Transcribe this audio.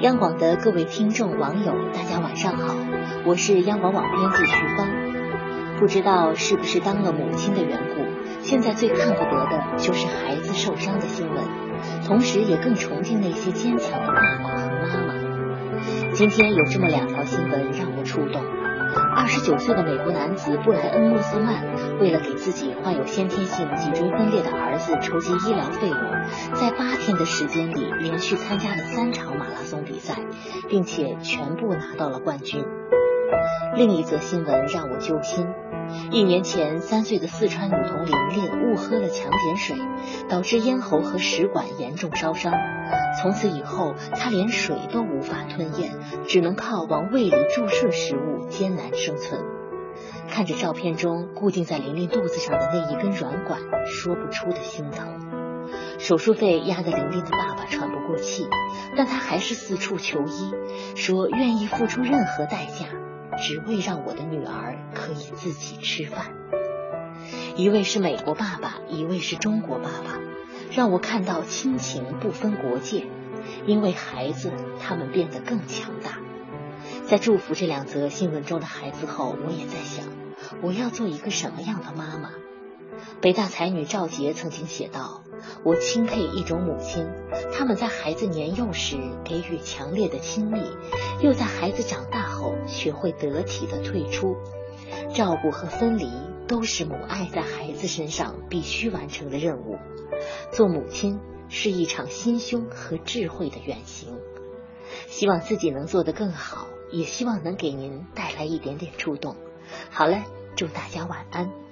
央广的各位听众、网友，大家晚上好，我是央广网编辑徐芳。不知道是不是当了母亲的缘故，现在最看不得的就是孩子受伤的新闻，同时也更崇敬那些坚强的爸爸和妈妈。今天有这么两条新闻让我触动。二十九岁的美国男子布莱恩·莫斯曼，为了给自己患有先天性脊椎分裂的儿子筹集医疗费用，在八天的时间里连续参加了三场马拉松比赛，并且全部拿到了冠军。另一则新闻让我揪心。一年前，三岁的四川女童玲玲误喝了强碱水，导致咽喉和食管严重烧伤。从此以后，她连水都无法吞咽，只能靠往胃里注射食物艰难生存。看着照片中固定在玲玲肚子上的那一根软管，说不出的心疼。手术费压得玲玲的爸爸喘不过气，但他还是四处求医，说愿意付出任何代价。只为让我的女儿可以自己吃饭。一位是美国爸爸，一位是中国爸爸，让我看到亲情不分国界。因为孩子，他们变得更强大。在祝福这两则新闻中的孩子后，我也在想，我要做一个什么样的妈妈？北大才女赵杰曾经写道：“我钦佩一种母亲，他们在孩子年幼时给予强烈的亲密，又在孩子长大学会得体的退出。照顾和分离都是母爱在孩子身上必须完成的任务。做母亲是一场心胸和智慧的远行。希望自己能做得更好，也希望能给您带来一点点触动。好了，祝大家晚安。